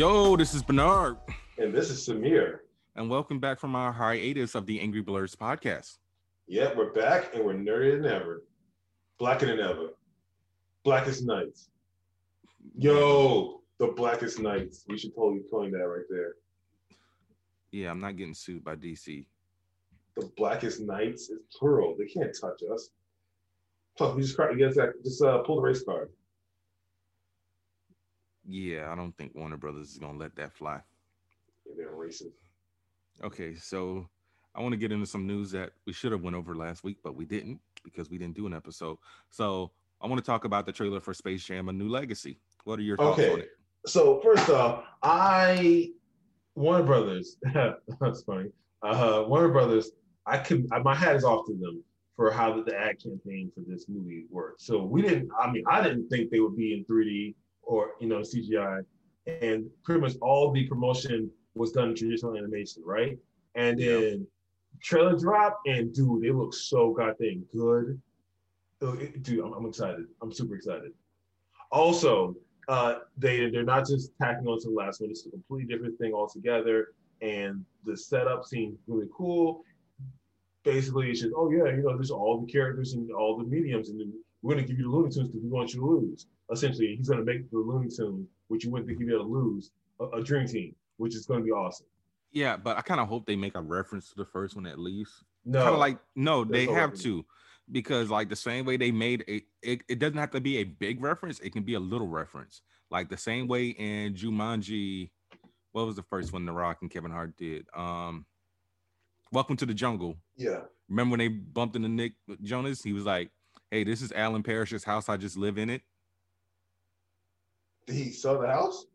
Yo, this is Bernard. And this is Samir. And welcome back from our hiatus of the Angry Blerds podcast. Yeah, we're back and we're nerdier than ever. Blacker than ever. Blackest nights. Yo, the blackest nights. We should totally coin that right there. Yeah, I'm not getting sued by DC. The blackest nights is plural. They can't touch us. Plus, we just that just uh, pull the race card. Yeah, I don't think Warner Brothers is gonna let that fly. Yeah, they're racist. Okay, so I want to get into some news that we should have went over last week, but we didn't because we didn't do an episode. So I want to talk about the trailer for Space Jam: A New Legacy. What are your thoughts Okay. on it? So first off, I Warner Brothers. that's funny. Uh, Warner Brothers. I can. My hat is off to them for how the, the ad campaign for this movie worked. So we didn't. I mean, I didn't think they would be in 3D or you know CGI, and pretty much all the promotion was done in traditional animation, right? And then trailer drop, and dude, they look so goddamn good. Oh, Dude, I'm, I'm excited. I'm super excited. Also, uh, they they're not just tacking on to the last one. It's a completely different thing altogether, and the setup seems really cool. Basically, it's just oh yeah, you know, there's all the characters and all the mediums, and we're gonna give you the Looney Tunes because we want you to lose. Essentially, he's gonna make the Looney Tunes, which you wouldn't think you'd be able to lose, a, a dream team, which is gonna be awesome. Yeah, but I kind of hope they make a reference to the first one at least. No, kind of like no, they no have reference. to because like the same way they made a it, it doesn't have to be a big reference, it can be a little reference. Like the same way in Jumanji, what was the first one The Rock and Kevin Hart did? Um Welcome to the Jungle. yeah, Remember when they bumped into Nick Jonas? He was like, Hey, this is Alan Parrish's house. I just live in it. did he sell the house?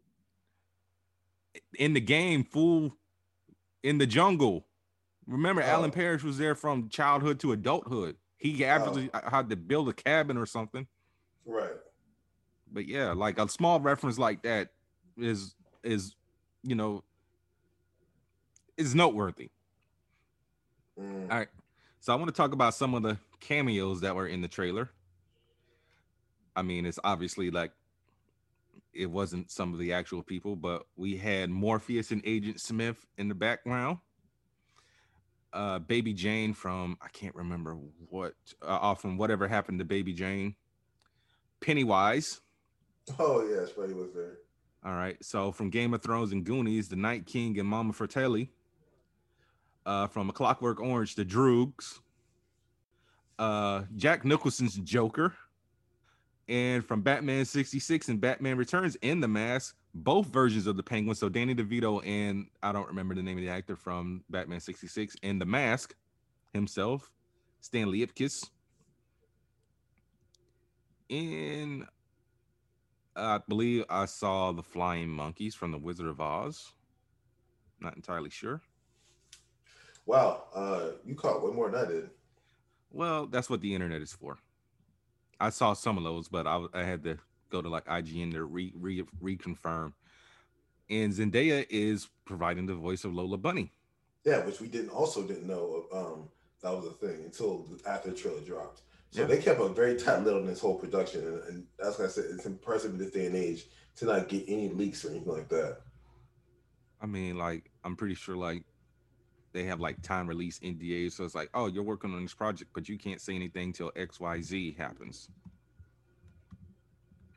In the game, fool, in the jungle. Remember, Oh. Alan Parrish was there from childhood to adulthood. He actually had to build a cabin or something. Right. but yeah, like a small reference like that is is you know is noteworthy. Mm. All right. So I want to talk about some of the cameos that were in the trailer. I mean, it's obviously like it wasn't some of the actual people, but we had Morpheus and Agent Smith in the background. Uh, Baby Jane from I can't remember what uh, off from whatever happened to Baby Jane. Pennywise. Oh Spuddy was there. All right. So from Game of Thrones and Goonies, the Night King and Mama Fratelli. Uh, from A Clockwork Orange, the Droogs. Uh, Jack Nicholson's Joker. And from Batman 66 and Batman Returns in the mask, both versions of the Penguin. So Danny DeVito and I don't remember the name of the actor from Batman 66 and the mask himself, Stanley Ipkiss. In I believe I saw the flying monkeys from the Wizard of Oz. Not entirely sure. Wow, uh, you caught way more than I did. Well, that's what the internet is for. I saw some of those, but I, I had to go to like IGN to re, re reconfirm. And Zendaya is providing the voice of Lola Bunny. Yeah, which we didn't also didn't know um, that was a thing until after the trailer dropped. So Yeah. they kept a very tight lid on this whole production, and, and that's I said it's impressive in this day and age to not get any leaks or anything like that. I mean, like I'm pretty sure like they have like time release NDAs, so it's like, oh, you're working on this project, but you can't say anything till X Y Z happens.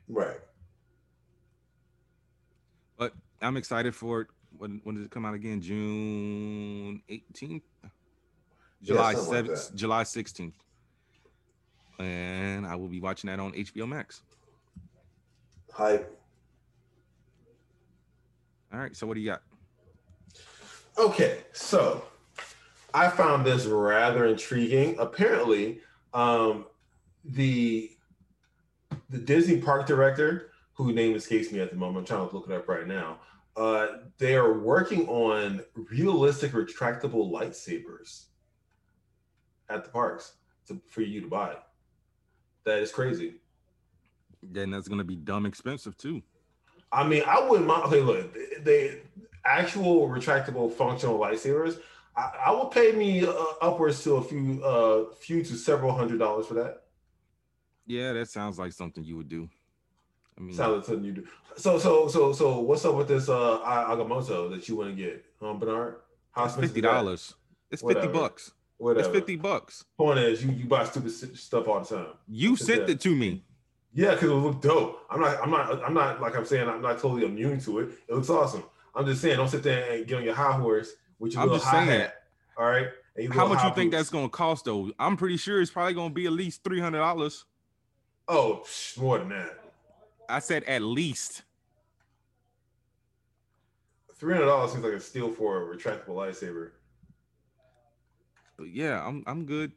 Right. But I'm excited for it. When when does it come out again? June 18th, July like 7th, that. July 16th, and I will be watching that on HBO Max. Hype. All right, so what do you got? Okay, so I found this rather intriguing. Apparently, um, the the Disney park director, whose name escapes me at the moment, I'm trying to look it up right now. Uh, they are working on realistic retractable lightsabers at the parks to, for you to buy. That is crazy. Then that's gonna be dumb expensive too. I mean, I wouldn't mind. Okay, look, the, the actual retractable functional lightsabers, I, I would pay me uh, upwards to a few, uh, few to several hundred dollars for that. Yeah, that sounds like something you would do. I mean, Sounds like something you do. So so so so what's up with this uh Agamotto that you want to get, um, Bernard? How it's fifty dollars. It's fifty Whatever. bucks. Whatever. It's fifty bucks. Point is, you you buy stupid stuff all the time. You sent that? it to me. Yeah, because it looked dope. I'm not I'm not I'm not like I'm saying I'm not totally immune to it. It looks awesome. I'm just saying don't sit there and get on your high horse with your I'm little just saying. high hat. All right. and How much you think boots. that's gonna cost though? I'm pretty sure it's probably gonna be at least three hundred dollars. Oh, more than that. I said at least. Three hundred dollars seems like a steal for a retractable lightsaber. But yeah, I'm I'm good.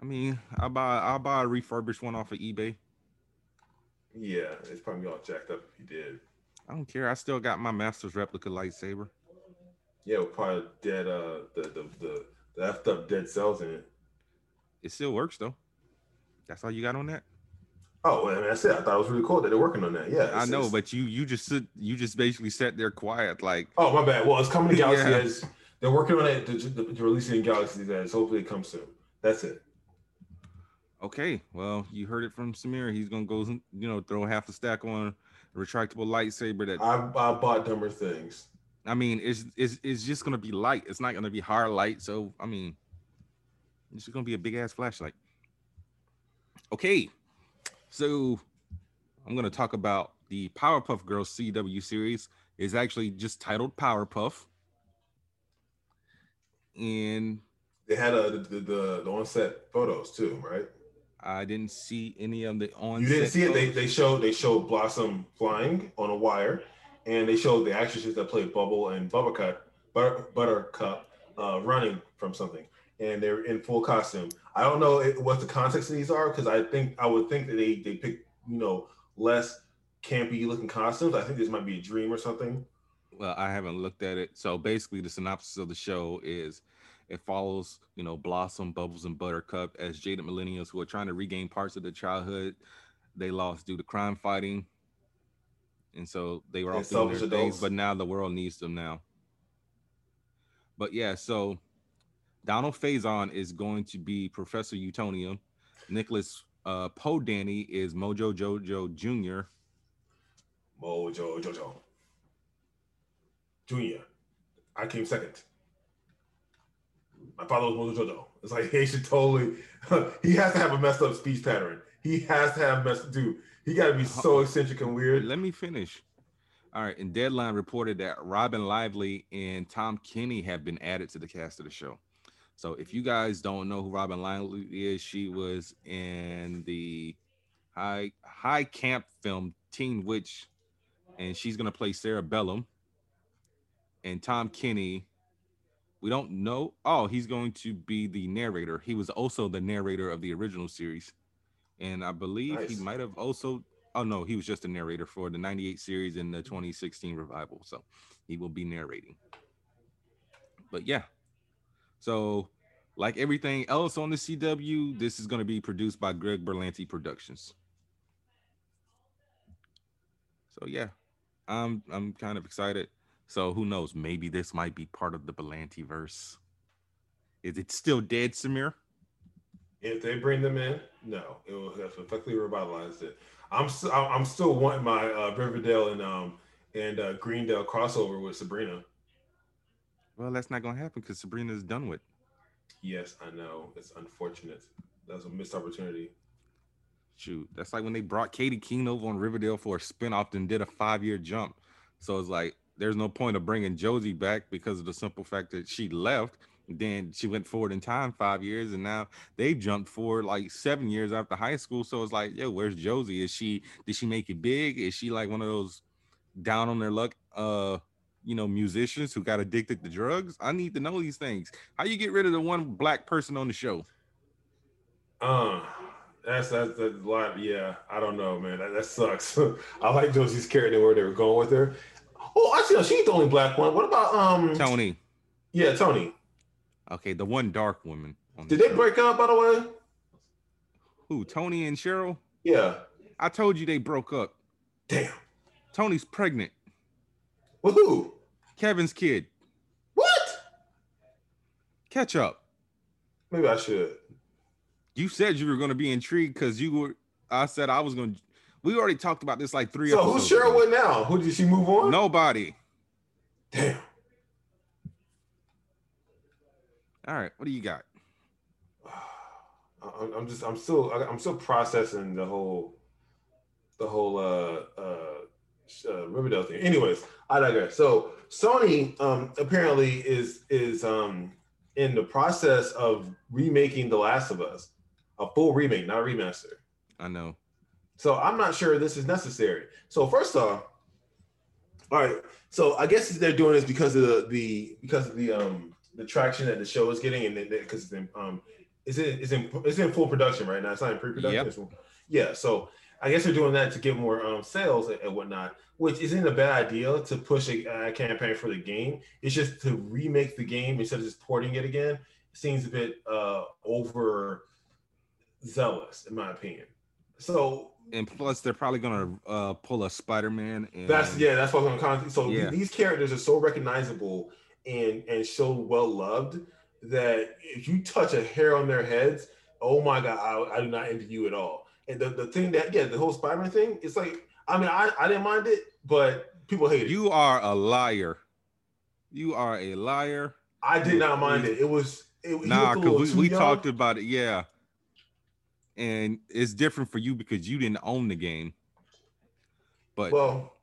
I mean, I'll buy I'll buy a refurbished one off of eBay. Yeah, it's probably all jacked up if you did. I don't care. I still got my master's replica lightsaber. Yeah, with probably dead uh the the the, the effed up dead cells in it. It still works though. That's all you got on that. Oh, well, I mean, that's it. I thought it was really cool that they're working on that. Yeah, I know, it's- but you you just sit you just basically sat there quiet like oh my bad. Well, it's coming to Galaxy Yeah. Edge. They're working on it to, to, to release it in Galaxy Edge. Hopefully, it comes soon. That's it. Okay, well, you heard it from Samir. He's gonna go, you know, throw half a stack on retractable lightsaber. That I, I bought dumber things. I mean, it's it's it's just gonna be light. It's not gonna be hard light. So I mean, it's just gonna be a big ass flashlight. Okay, so I'm gonna talk about the Powerpuff Girls CW series. Is actually just titled Powerpuff, and They had uh, the, the the the on-set photos too, right? I didn't see any of the on. You didn't see it. They they showed they showed Blossom flying on a wire, and they showed the actresses that played Bubble and Buttercup, Butter, Buttercup, uh, running from something, and they're in full costume. I don't know it, what the context of these are because I think I would think that they they pick you know less campy looking costumes. I think this might be a dream or something. well i haven't looked at it so basically the synopsis of the show is it follows you know blossom bubbles and buttercup as jaded millennials who are trying to regain parts of their childhood they lost due to crime fighting. And so they were all doing their selfish things but now the world needs them now. But yeah so donald faison is going to be professor utonium. Nicholas uh Podany is mojo jojo jr Mojo Jojo Junior. I came second. My father was Mojo Jojo. It's like he should totally. he has to have a messed up speech pattern. He has to have messed. Dude, he got to be so eccentric and weird. Let me finish. All right, and Deadline reported that Robyn Lively and Tom Kenny have been added to the cast of the show. So if you guys don't know who Robyn Lively is, she was in the high high camp film Teen Witch, and she's gonna play Sara Bellum. And Tom Kenny, we don't know. Oh, he's going to be the narrator. He was also the narrator of the original series, and I believe he might have also Oh no, he was just a narrator for the 98 series and the 2016 revival. So he will be narrating. But yeah. So like everything else on the CW, this is going to be produced by Greg Berlanti Productions. So yeah. I'm I'm kind of excited. So who knows? Maybe this might be part of the Berlanti verse. Is it still dead, Samir? If they bring them in, no, it will have effectively revitalized it. I'm still I'm still wanting my uh, Riverdale and um and uh, Greendale crossover with Sabrina. Well, that's not gonna happen because Sabrina is done with. Yes, I know it's unfortunate. That's a missed opportunity. Shoot, that's like when they brought Katy Keene over on Riverdale for a spinoff and did a five year jump. So it's like there's no point of bringing Josie back because of the simple fact that she left. Then she went forward in time five years, and now they jumped forward like seven years after high school. So it's like, yo, where's Josie? Is she did she make it big? Is she like one of those down on their luck uh you know musicians who got addicted to drugs? I need to know these things. How you get rid of the one black person on the show? Uh, that's that's that's a lot. Yeah, I don't know, man. That, that sucks. I like Josie's character where they were going with her. Oh, actually, no, she's the only black one. What about um? Toni. Yeah, Toni. Okay, the one dark woman. on the Did they show. break up? By the way. Who? Toni and Cheryl? Yeah. I told you they broke up. Damn. Toni's pregnant. With who? Kevin's kid. What? Catch up. Maybe I should. You said you were going to be intrigued because you were I said I was gonna. We already talked about this like three. So who's Cheryl ago. with now? Who did she move on? Nobody. Damn. All right, what do you got? I'm, I'm just I'm still I'm still processing the whole the whole uh uh, uh Riverdale thing. Anyways, I digress. So Sony um apparently is is um in the process of remaking The Last of Us, a full remake, not a remaster. I know. So I'm not sure this is necessary. So first off, all right. So I guess they're doing this because of the, the because of the um the traction that the show is getting, and because it's um is it's in it's in full production right now. It's not in pre-production. Yep. Yeah. So I guess they're doing that to get more um sales and, and whatnot, which isn't a bad idea to push a, uh campaign for the game. It's just to remake the game instead of just porting it again. Seems a bit uh over zealous in my opinion. So And plus, they're probably gonna uh, pull a Spider-Man. And That's yeah, that's what I'm kind of. So Yeah. these characters are so recognizable and and so well loved that if you touch a hair on their heads, oh my god, I, I do not envy you at all. And the, the thing that yeah, the whole Spider-Man thing, it's like I mean I, I didn't mind it, but people hate it. You are a liar. You are a liar. I did not mind it. It was it, Nah, looked a little because we, we young. talked about it. Yeah. And it's different for you because you didn't own the game. But well.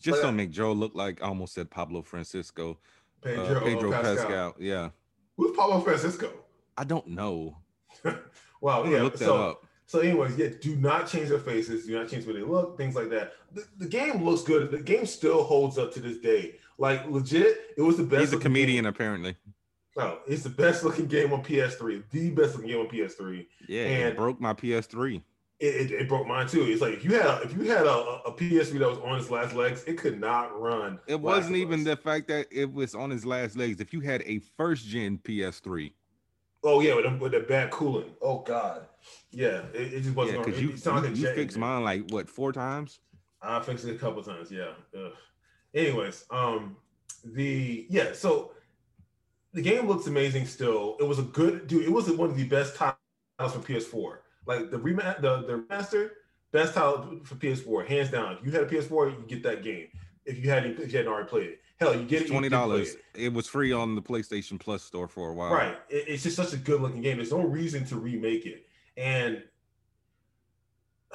just but- don't make Joe look like I almost said Pablo Francisco. Pedro, uh, Pedro Pascal. Pascal. Yeah. Who's Pablo Francisco? I don't know. Wow, yeah. look that so, up. So, anyways, yeah, do not change their faces, do not change where they look, things like that. The, the game looks good. The game still holds up to this day. Like legit, it was the best. He's a comedian, Game. apparently. No, it's the best looking game on PS3. The best looking game on PS3. Yeah, And- it broke my PS3. It, it, it broke mine too. It's like if you had a, if you had a, a PS3 that was on its last legs, it could not run. It wasn't even the fact that it was on its last legs. If you had a first gen PS3, Oh yeah, with the, with the bad cooling. Oh god. Yeah, it, it just wasn't. because it, you you, you jet fixed mine like what four times? I fixed it a couple times. Yeah. Ugh. Anyways, um, the yeah. So the game looks amazing. Still, it was a good dude. It was one of the best titles for PS4. Like the rema- the the remaster, best title for PS4, hands down. If you had a PS4, you get that game. If you hadn't, if you hadn't already played it, hell, you get it. Twenty dollars. it. It was free on the PlayStation Plus store for a while. Right. It- it's just such a good looking game. There's no reason to remake it. And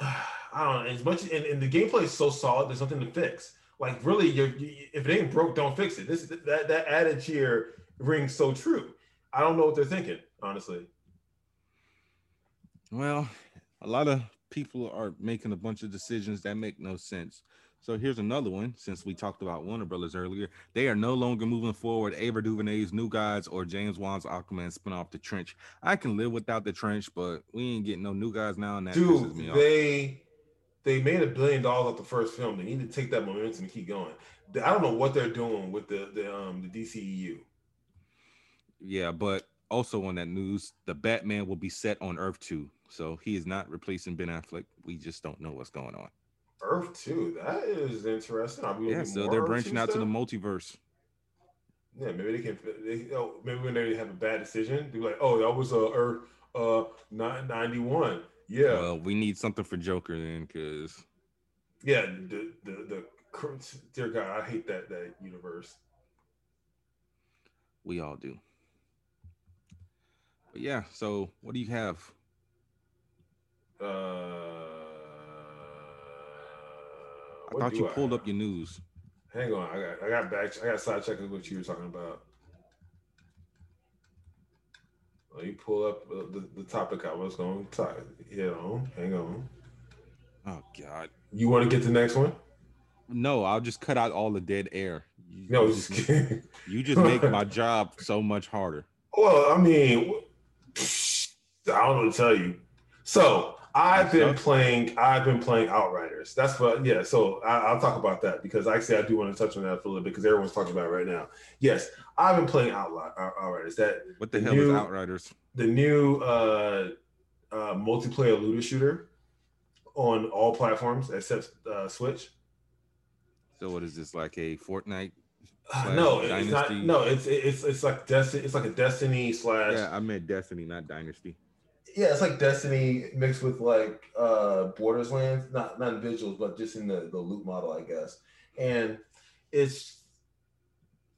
I don't know. As much and, and the gameplay is so solid, there's nothing to fix. Like really, you, if it ain't broke, don't fix it. This that that adage here rings so true. I don't know what they're thinking, honestly. Well, a lot of people are making a bunch of decisions that make no sense. So here's another one. Since we talked about Warner Brothers earlier, they are no longer moving forward Ava DuVernay's New Gods or James Wan's Aquaman spinoff, The Trench. I can live without The Trench, but we ain't getting no New Gods now, and that pisses me Dude, off. they they made a billion dollars off the first film. They need to take that momentum and keep going. I don't know what they're doing with the the um the DCEU. Yeah, but also on that news, the Batman will be set on Earth 2. So he is not replacing Ben Affleck. We just don't know what's going on. Earth two, that is interesting. We Yeah, so they're Earth branching 2 out to the multiverse. Yeah, maybe they can. They, oh, maybe when they have a bad decision, they're like, "Oh, that was a Earth uh ninety one. Yeah, Well, we need something for Joker then, because yeah." The, the the the dear God, I hate that that universe. we all do. But yeah, so what do you have? Uh, I thought you I pulled have? up your news. Hang on, I got I got back. I got sidetracked with what you were talking about. Me pull up the, the topic I was going to talk. Hit on. Hang on. Oh God. You want to get the next one? No, I'll just cut out all the dead air. You, No, just, kidding. you just make my job so much harder. Well, I mean, I don't know what to tell you. So I've been playing. I've been playing Outriders. That's what. Yeah. So I, I'll talk about that because actually I do want to touch on that for a little bit because everyone's talking about it right now. Yes, I've been playing Outli- Out- Outriders. That What the, The hell new- is Outriders? the new uh, uh, multiplayer looter shooter on all platforms except uh, Switch. So what is this like a Fortnite? Uh, no, it's not. No, it's it's it's like Destiny. It's like a Destiny slash. Yeah, I meant Destiny, not Dynasty. yeah, it's like Destiny mixed with like uh Borderlands, not not in visuals, but just in the the loot model, I guess. And it's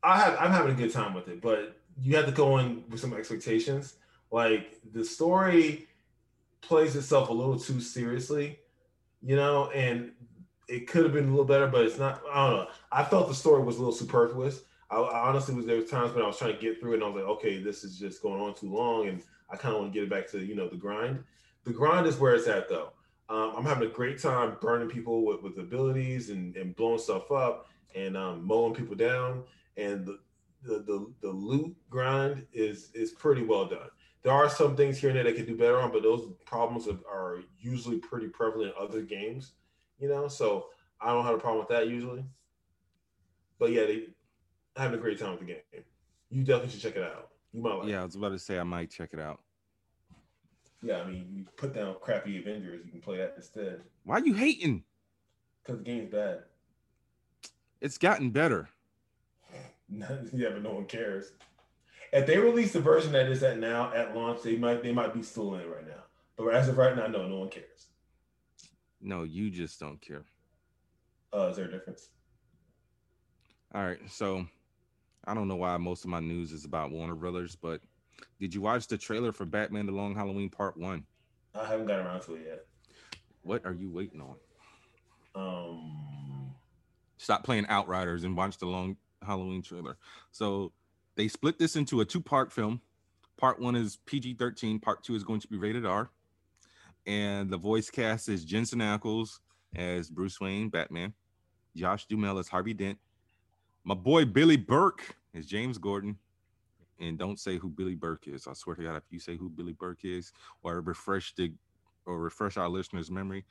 I have I'm having a good time with it, but you have to go in with some expectations. Like the story plays itself a little too seriously, you know, and it could have been a little better, but it's not. I don't know. I felt the story was a little superfluous. I, I honestly was there was times when I was trying to get through it, and I was like, okay, this is just going on too long, and I kind of want to get it back to you know the grind. The grind is where it's at though. Um, I'm having a great time burning people with, with abilities and, and blowing stuff up and um, mowing people down. And the, the, the the loot grind is is pretty well done. There are some things here and there that could do better on, but those problems are, are usually pretty prevalent in other games. You know, so I don't have a problem with that usually. But yeah, they having a great time with the game. You definitely should check it out. You might like. Yeah, I was about to say I might check it out. Yeah, I mean, you put down crappy Avengers, you can play that instead. Why you hating? Because the game's bad. It's gotten better. yeah, but no one cares. If they release the version that is at now at launch, they might they might be still in it right now. But as of right now, no, no one cares. No, you just don't care. Uh, is there a difference? All right, so I don't know why most of my news is about Warner Brothers, but did you watch the trailer for Batman: The Long Halloween Part One? I haven't got around to it yet. What are you waiting on? Um, Stop playing Outriders and watch the Long Halloween trailer. So they split this into a two-part film. Part one is PG-13. Part two is going to be rated R. And the voice cast is Jensen Ackles as Bruce Wayne, Batman. Josh Duhamel as Harvey Dent. My boy Billy Burke is James Gordon. And don't say who Billy Burke is. I swear to God, if you say who Billy Burke is, or refresh the or refresh our listeners' memory,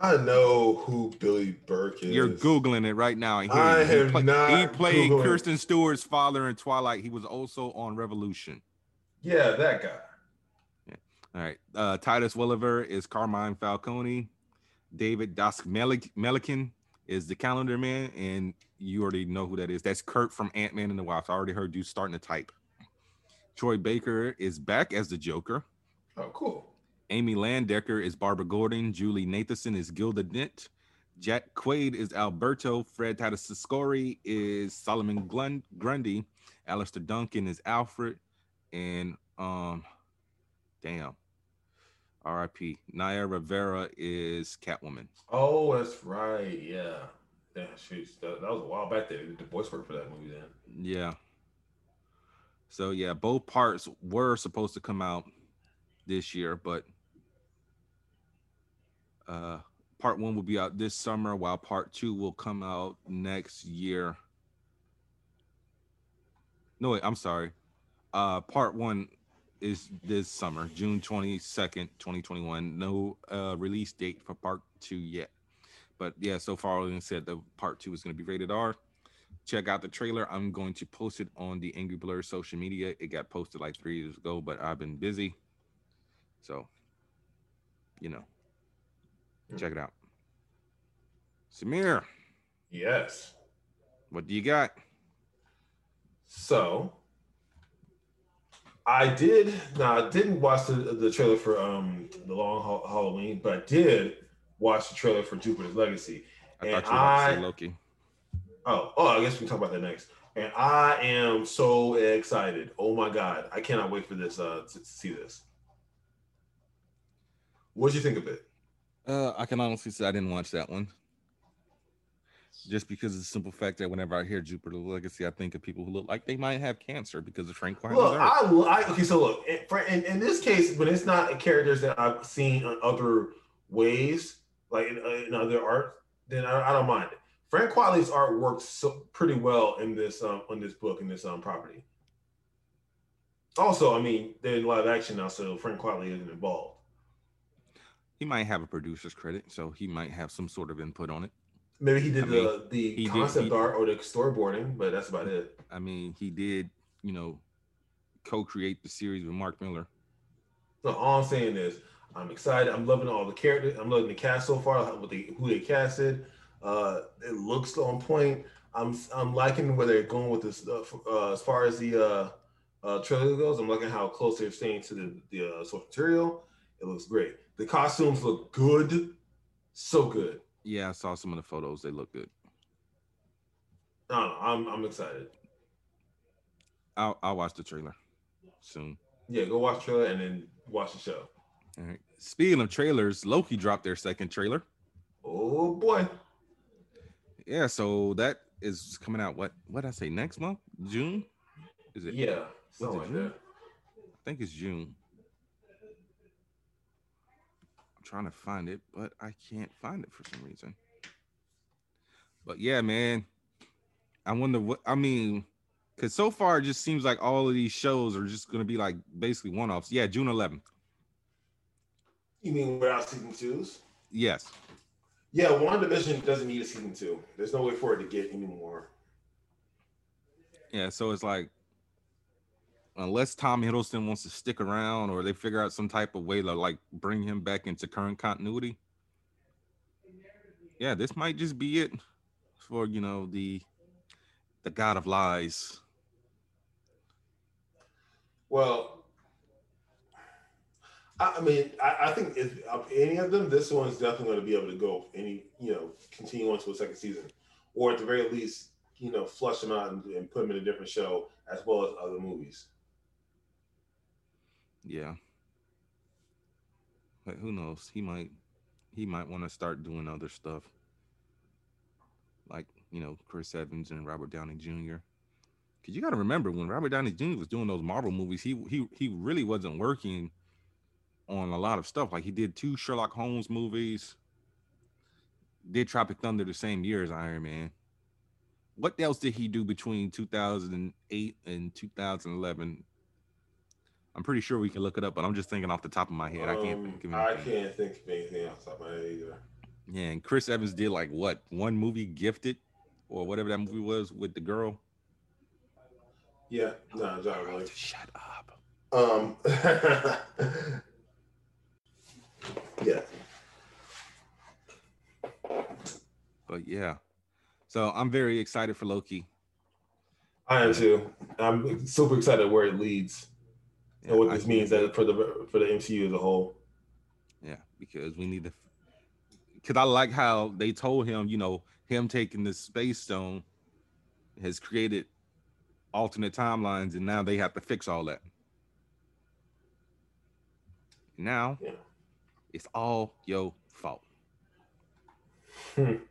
I know who Billy Burke is. you're googling it right now. And here I he, am play- not he played Googling. Kirsten Stewart's father in Twilight. He was also on Revolution. Yeah, that guy. All right. Uh, Titus Welliver is Carmine Falcone. David Dosk Melikin is the calendar man, and you already know who that is. That's Kurt from Ant Man and the Wasp. I already heard you starting to type. Troy Baker is back as the Joker. Oh, cool. Amy Landecker is Barbara Gordon. Julie Nathanson is Gilda Dent. Jack Quaid is Alberto. Fred Tatasciore is Solomon Glun- Grundy. Alistair Duncan is Alfred. And um, damn, R.I.P. Naya Rivera is Catwoman. Oh, that's right. Yeah. Yeah, she's that, that was a while back there. The voice work for that movie then. Yeah. So yeah, both parts were supposed to come out this year, but uh part one will be out this summer, while part two will come out next year. No, wait, I'm sorry. Uh part one is this summer, June 22nd, 2021. No uh release date for part two yet. But yeah, so far Olin said the part two is going to be rated R check out the trailer. I'm going to post it on the Angry Blerd social media. It got posted like three years ago, but I've been busy. So, you know, check it out. Samir, Yes. what do you got? So I did. Now I didn't watch the, the trailer for um the Long Hall- Halloween, but I did watch the trailer for Jupiter's Legacy. I And thought you were about I- Loki. Oh, oh, I guess we can talk about that next. And I am so excited. Oh my god, I cannot wait for this uh to, to see this. What'd you think of it? Uh, I can honestly say I didn't watch that one. Just because of the simple fact that whenever I hear Jupiter Legacy, I think of people who look like they might have cancer because of Frank Wilder's Look. I, I okay. So look, in, in, in this case, when it's not characters that I've seen in other ways, like in, uh, in other art, then I, I don't mind it. Frank Quitely's art works so pretty well in this um in this book in this um property. Also, I mean, they're in live action now, so Frank Quitely isn't involved. He might have a producer's credit, so he might have some sort of input on it. Maybe he did I mean, the the he did- concept he- art or the storyboarding, but that's about it. I mean, he did, you know, co-create the series with Mark Millar. So all I'm saying is, I'm excited. I'm loving all the characters. I'm loving the cast so far. With they who they casted. Uh, it looks on point. I'm I'm liking where they're going with this stuff. Uh, as far as the uh, uh, trailer goes, I'm liking how close they're staying to the the uh, source material, It looks great. The costumes look good, so good. Yeah, I saw some of the photos. They look good. Don't know. I'm I'm excited. I'll I'll watch the trailer soon. Yeah, go watch trailer and then watch the show. All right. Speaking of trailers, Loki dropped their second trailer. Oh boy. Yeah, so that is coming out. What what did I say? Next month, June? Is it? Yeah. Something like June? that. I think it's June. I'm trying to find it, but I can't find it for some reason. But yeah, man. I wonder what I mean, because so far it just seems like all of these shows are just gonna be like basically one-offs. Yeah, June 11th. You mean without season twos? Yes. Yeah, one division doesn't need a season two. There's no way for it to get any more. Yeah, so it's like unless Tom Hiddleston wants to stick around or they figure out some type of way to like bring him back into current continuity. Yeah, this might just be it for you know the the god of lies. Well, I, mean, I, I think if any of them, this one's definitely going to be able to go any, you know, continue on to a second season, or at the very least, you know, flush them out and, and put them in a different show as well as other movies. Yeah. But who knows? He might he might want to start doing other stuff. Like, you know, Chris Evans and Robert Downey Jr. Cause you gotta remember when Robert Downey Jr. was doing those Marvel movies, he he he really wasn't working on a lot of stuff. Like he did two Sherlock Holmes movies, did Tropic Thunder the same year as Iron Man. What else did he do between 2008 and 2011? I'm pretty sure we can look it up, but I'm just thinking off the top of my head. I can't Um, think of I anything. can't think of anything off the top of my head either. Yeah, and Chris Evans did like what one movie, Gifted, or whatever that movie was with the girl. Yeah, no, not really. Shut up. Um, yeah, But yeah, so I'm very excited for Loki. I am too. I'm super excited where it leads Yeah, and what this means that for the for the MCU as a whole. Yeah, because we need to. Because I like how they told him, you know, him taking the space stone has created alternate timelines, and now they have to fix all that. Now Yeah. it's all your fault. Hmm.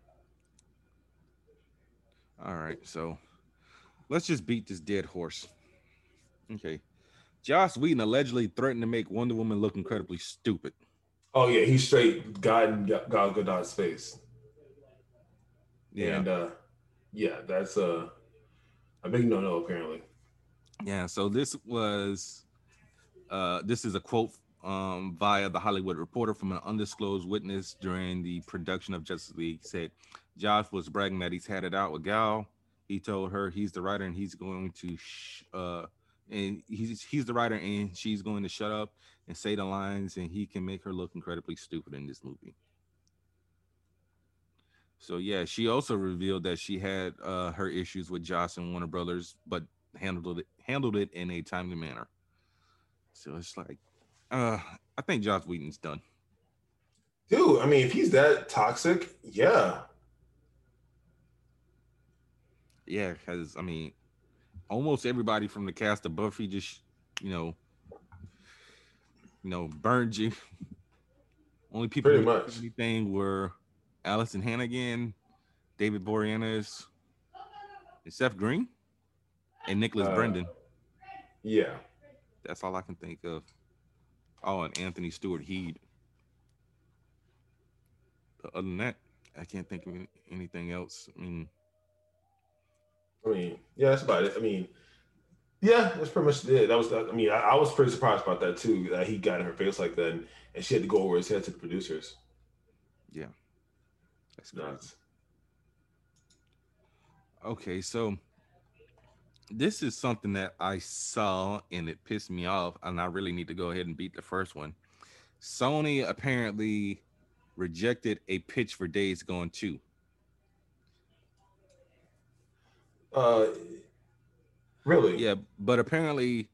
All right, so let's just beat this dead horse. Okay. Joss Whedon allegedly threatened to make Wonder Woman look incredibly stupid. Oh yeah, he's straight God and God Gadot's face. Yeah. And uh yeah, that's uh, a big no no apparently. Yeah, so this was uh this is a quote um via the Hollywood Reporter from an undisclosed witness during the production of Justice League said Joss was bragging that he's had it out with Gal. He told her he's the writer and he's going to sh- uh and he's he's the writer and she's going to shut up and say the lines and he can make her look incredibly stupid in this movie. So yeah, she also revealed that she had uh her issues with Joss and Warner Brothers, but handled it handled it in a timely manner. So it's like, uh, I think Joss Whedon's done. Dude, I mean, if he's that toxic, yeah. Yeah, because I mean, almost everybody from the cast of Buffy just, you know, you know, burned you. Only people Pretty much. anything were Alyson Hannigan, David Boreanaz, and Seth Green, and Nicholas Uh, Brendon. Yeah. That's all I can think of. Oh, and Anthony Stewart Head. But other than that, I can't think of anything else. I mean, I mean, yeah, that's about it. I mean, yeah, that's pretty much it. That was, I mean, I, I was pretty surprised about that too. That he got in her face like that, and, and she had to go over his head to the producers. Yeah, that's. Nuts. Okay, so this is something that I saw and it pissed me off, and I really need to go ahead and beat the first one. Sony apparently rejected a pitch for Days Gone 2. Uh, really? Yeah, but apparently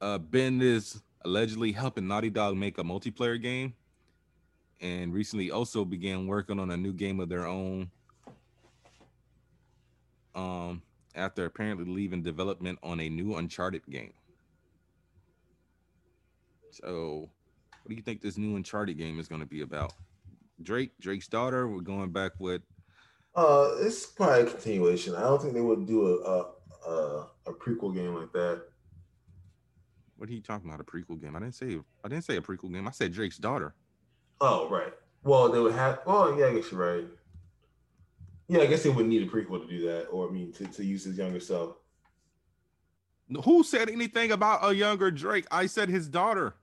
uh Bend is allegedly helping Naughty Dog make a multiplayer game, and recently also began working on a new game of their own. Um, after apparently leaving development on a new Uncharted game. So, what do you think this new Uncharted game is going to be about? Drake, Drake's daughter. We're going back with. Uh, it's probably a continuation. I don't think they would do a a, a, a prequel game like that. What are you talking about? A prequel game? I didn't say. I didn't say a prequel game. I said Drake's daughter. Oh right. Well, they would have. Well, yeah, I guess you're right. Yeah, I guess they would need a prequel to do that, or I mean, to, to use his younger self. Who said anything about a younger Drake? I said his daughter.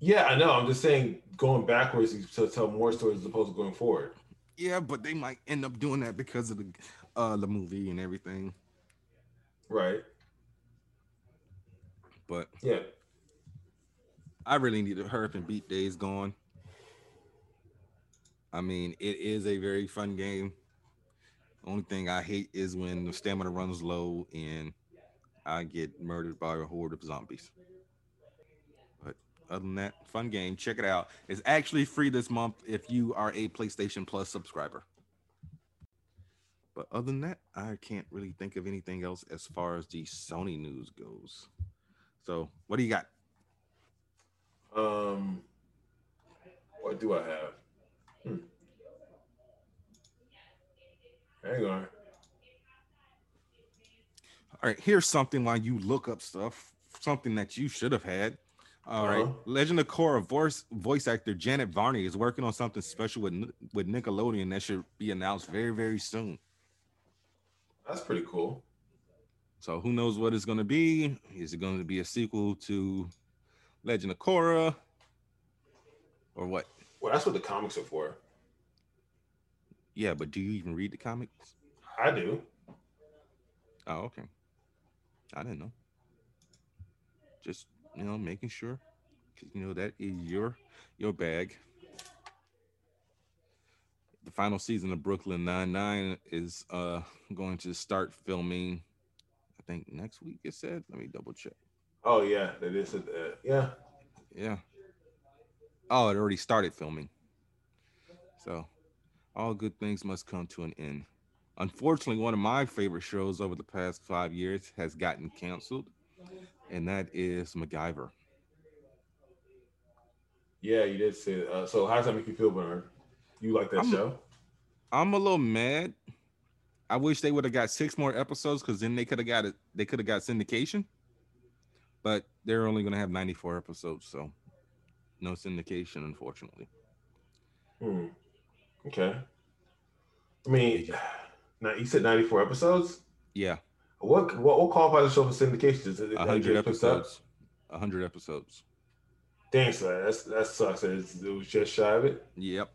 Yeah, I know. I'm just saying going backwards to tell more stories as opposed to going forward. Yeah, but they might end up doing that because of the uh the movie and everything. Right. But yeah, I really need to hurry up and beat Days Gone. I mean, it is a very fun game. Only thing I hate is when the stamina runs low and I get murdered by a horde of zombies. Other than that, fun game. Check it out. It's actually free this month if you are a PlayStation Plus subscriber. But other than that, I can't really think of anything else as far as the Sony news goes. So, what do you got? Um, what do I have? Hmm. Hang on. All right, here's something while you look up stuff, something that you should have had. All right, Uh-huh. Legend of Korra voice voice actor Janet Varney is working on something special with with Nickelodeon that should be announced very very soon. That's pretty cool. So who knows what it's going to be? Is it going to be a sequel to Legend of Korra, or what? Well, that's what the comics are for. Yeah, but do you even read the comics? I do. Oh, okay. I didn't know. Just you know, making sure, you know that is your your bag. The final season of Brooklyn Nine Nine is uh going to start filming. I think next week. It said. Let me double check. Oh yeah, that is it. Uh, yeah. Yeah. Oh, it already started filming. So, all good things must come to an end. Unfortunately, one of my favorite shows over the past five years has gotten canceled, and that is MacGyver. Yeah, you did say. Uh, so how does that make you feel, Bernard? You like that I'm- show? I'm a little mad. I wish they would have got six more episodes because then they could have got it. They could have got syndication, but they're only going to have 94 episodes, so no syndication, unfortunately. Hmm. Okay. I mean, now you said 94 episodes. Yeah, What what what qualifies a show for syndication? Is it, is it 100 get picked episodes. 100 episodes. So that's that sucks. It's, it was just shy of it. Yep.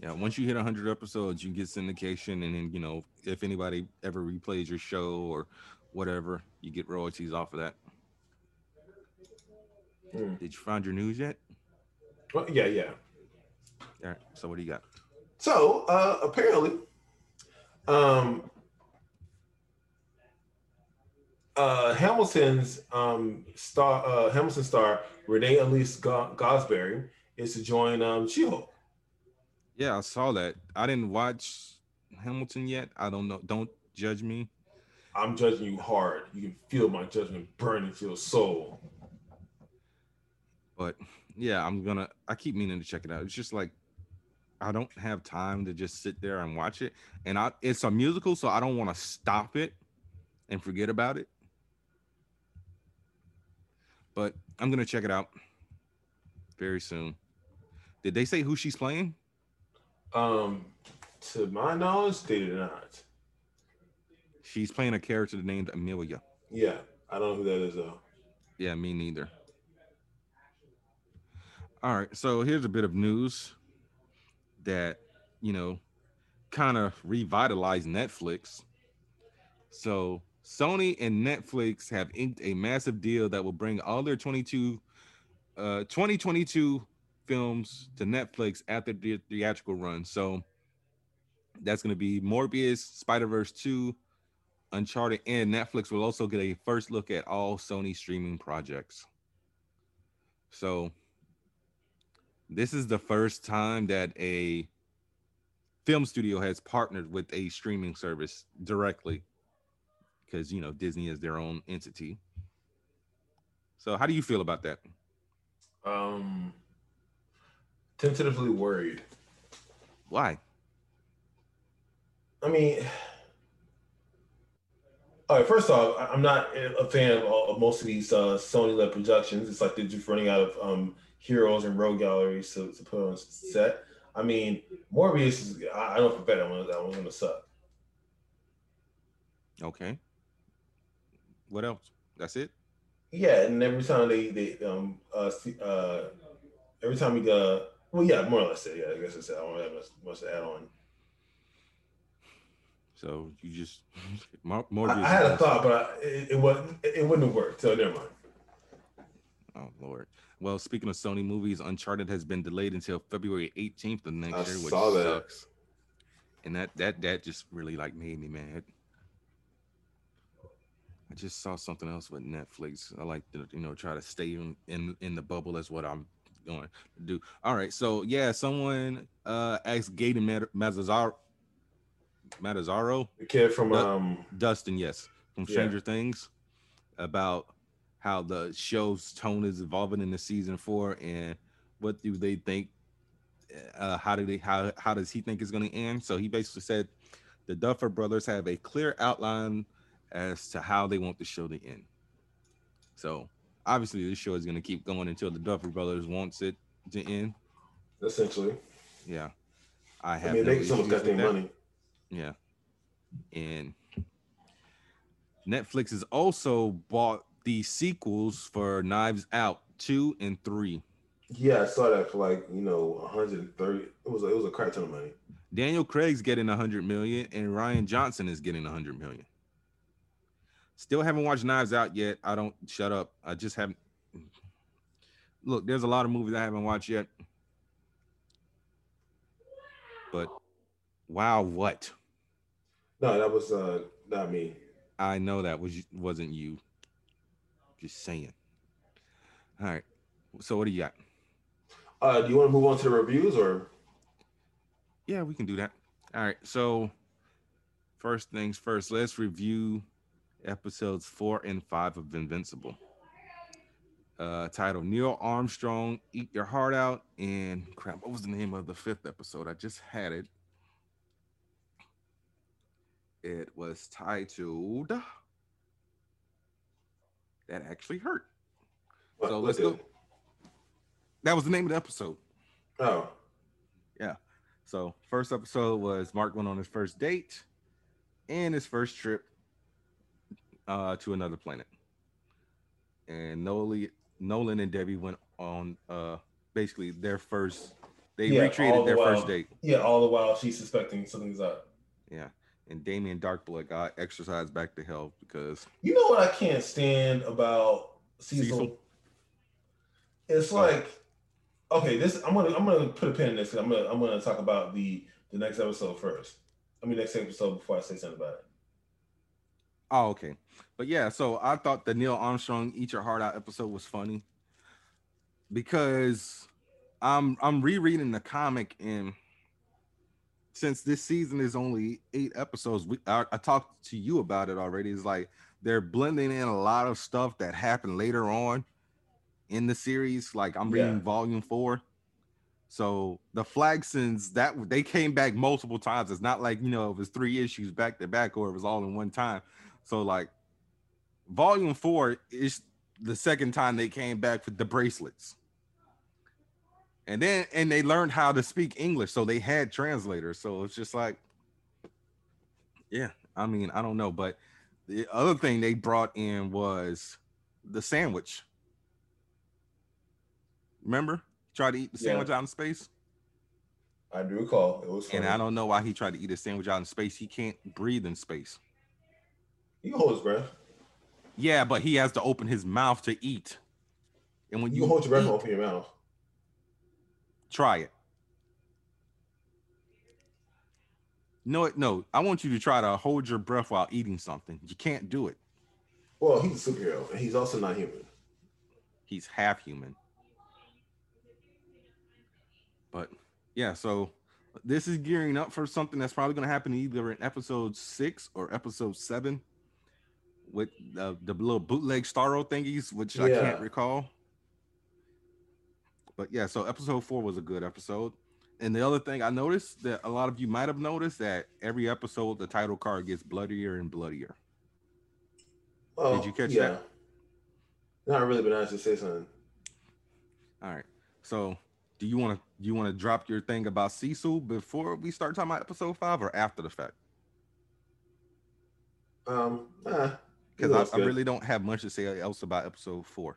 Yeah, once you hit 100 episodes, you get syndication, and then you know if anybody ever replays your show or whatever, you get royalties off of that. Hmm. Did you find your news yet? Well, yeah, yeah. All right. So what do you got? So uh, apparently, um, uh, Hamilton's um, star, uh, Hamilton star Renee Elise Go- Gosberry is to join um, She-Hulk. Yeah, I saw that. I didn't watch Hamilton yet. I don't know. Don't judge me. I'm judging you hard. You can feel my judgment burning through your soul. But yeah, I'm gonna. I keep meaning to check it out. It's just like I don't have time to just sit there and watch it. And I, it's a musical, so I don't want to stop it and forget about it. But I'm gonna check it out very soon. Did they say who she's playing? Um, to my knowledge, they did not. She's playing a character named Amelia. Yeah, I don't know who that is though. Yeah, me neither. All right, so here's a bit of news that you know kind of revitalized Netflix. So Sony and Netflix have inked a massive deal that will bring all their 22 uh 2022 films to Netflix after the theatrical run. So that's going to be Morbius, Spider-Verse 2, Uncharted and Netflix will also get a first look at all Sony streaming projects. So this is the first time that a film studio has partnered with a streaming service directly because you know Disney is their own entity. So how do you feel about that? Um tentatively worried. Why? I mean, all right. First off, I'm not a fan of, all, of most of these uh, Sony-led productions. It's like they're just running out of um, heroes and rogue galleries to, to put on set. I mean, Morbius is. I, I know for a that one that one's gonna suck. Okay. What else? That's it. Yeah, and every time they they um uh, uh every time we uh well yeah more or less it, yeah I guess I said I don't have much, much to add on. So you just more. more I, I had a thought, but I, it, it wasn't it, wouldn't have worked. So never mind. Oh Lord. Well, speaking of Sony movies, Uncharted has been delayed until February 18th of next I year, which saw that. sucks. And that that that just really like made me mad. I just saw something else with Netflix. I like to, you know, try to stay in in, in the bubble. That's what I'm going to do. All right. So yeah, someone uh asked Gaten Mat- Mazzaro Matazzaro The kid from um Dustin, yes, from Yeah. Stranger Things, about how the show's tone is evolving in the season four, and what do they think? Uh, how do they? How how does he think it's going to end? So he basically said, the Duffer Brothers have a clear outline as to how they want the show to end. So obviously, this show is going to keep going until the Duffer Brothers wants it to end. essentially. Yeah, I have. I mean, no they still got their money. Yeah. And Netflix has also bought the sequels for Knives Out 2 and 3. Yeah, I saw that for like you know 130. It was it was a crap ton of money. Daniel Craig's getting 100 million and Rian Johnson is getting 100 million. Still haven't watched Knives Out yet. I don't shut up. I just haven't Look, there's a lot of movies I haven't watched yet. But wow, what? No, that was uh not me. I know that was wasn't you. Just saying. All right. So what do you got? Uh, do you want to move on to the reviews or? Yeah, we can do that. All right. So first things first, let's review episodes four and five of Invincible. Uh titled Neil Armstrong, Eat Your Heart Out. And crap, what was the name of the fifth episode? I just had it. It was titled That Actually Hurt. What, So let's go. That was the name of the episode. Oh, Yeah. So first episode was Mark went on his first date and his first trip uh, to another planet. And Nolan, Nolan and Debbie went on uh, basically their first. They Yeah, recreated the their while- first date. yeah. All the while she's suspecting something's up. Yeah, and Damien Darkblood got exercised back to hell because You know what I can't stand about Cecil? Cecil? It's like, okay, this I'm gonna I'm gonna put a pin in this. I'm gonna I'm gonna talk about the the next episode first. I mean, next episode before I say something about it. Oh, okay. But yeah, so I thought the Neil Armstrong Eat Your Heart Out episode was funny because I'm I'm rereading the comic and since this season is only eight episodes, we I, I talked to you about it already. It's like they're blending in a lot of stuff that happened later on in the series. Like I'm reading Yeah. volume four. So the Flaxans that they came back multiple times. It's not like you know it was three issues back to back or it was all in one time. So like volume four is the second time they came back with the bracelets. And then and they learned how to speak English, so they had translators. So it's just like, yeah, I mean, I don't know, but the other thing they brought in was the sandwich. Remember, tried to eat the Yeah. sandwich out in space, I do recall it was. and. I don't know why he tried to eat a sandwich out in space. He can't breathe in space. Hold his breath. Yeah, but he has to open his mouth to eat. And when You you, hold your breath eat, open your mouth. try it. No, no. I want you to try to hold your breath while eating something. You can't do it. Well, he's a superhero, and he's also not human. He's half human. But yeah, so this is gearing up for something that's probably going to happen either in episode six or episode seven with uh, the little bootleg Starro thingies, which I can't recall. But yeah, so episode four was a good episode. And the other thing I noticed that a lot of you might have noticed that every episode the title card gets bloodier and bloodier. Oh, Did you catch yeah. that? Not really, but I should say something. All right. So do you want to do you want to drop your thing about Cecil before we start talking about episode five or after the fact? Um, nah, Because I, I really don't have much to say else about episode four.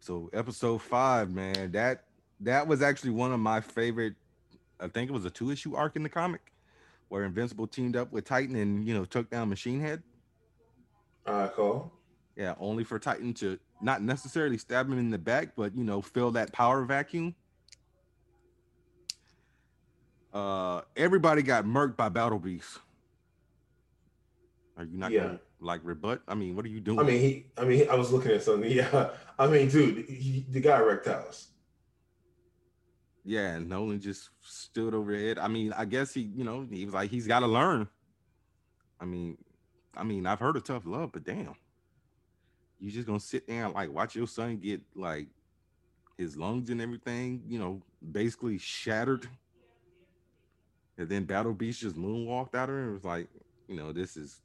So episode five, man, that that was actually one of my favorite. I think it was a two issue arc in the comic where Invincible teamed up with Titan and you know took down Machine Head. Right, cool. Yeah, only for Titan to not necessarily stab him in the back, but you know, fill that power vacuum. Uh everybody got murked by Battle Beast. Are you not Yeah. gonna like rebut? I mean, what are you doing? I mean, he. I mean, I was looking at something. Yeah. I mean, dude, he, the guy wrecked house. yeah, and Nolan just stood over it. I mean, I guess he, you know, he was like, he's gotta learn. I mean, I mean, I've heard of tough love, but damn, you just gonna sit there and like watch your son get like his lungs and everything, you know, basically shattered. And then Battle Beast just moonwalked out of her and was like, you know, this is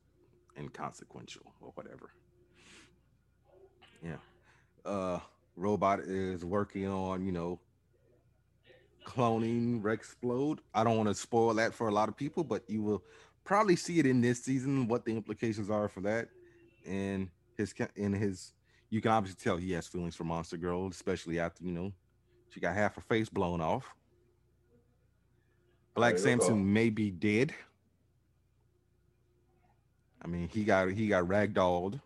inconsequential or whatever. Yeah. Uh Robot is working on, you know, cloning Rexplode. I don't want to spoil that for a lot of people, but you will probably see it in this season what the implications are for that. And his in his you can obviously tell he has feelings for Monster Girl, especially after, you know, she got half her face blown off. Black There you go. Samson may be dead. I mean, he got he got ragdolled.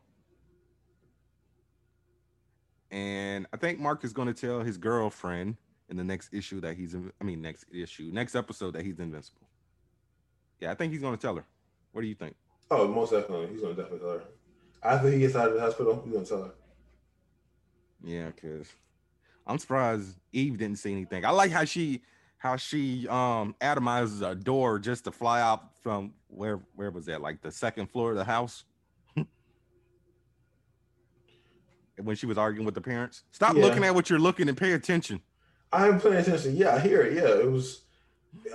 And I think Mark is going to tell his girlfriend in the next issue that he's I mean next issue, next episode that he's invincible. Yeah, I think he's going to tell her. What do you think? Oh, most definitely. He's gonna definitely tell her. After he gets out of the hospital, he's gonna tell her. Yeah, cuz I'm surprised Eve didn't say anything. I like how she how she um atomizes a door just to fly out from where where was that? Like the second floor of the house. when she was arguing with the parents. Stop Yeah. looking at what you're looking and pay attention. I'm paying attention. Yeah, I hear it. Yeah, it was.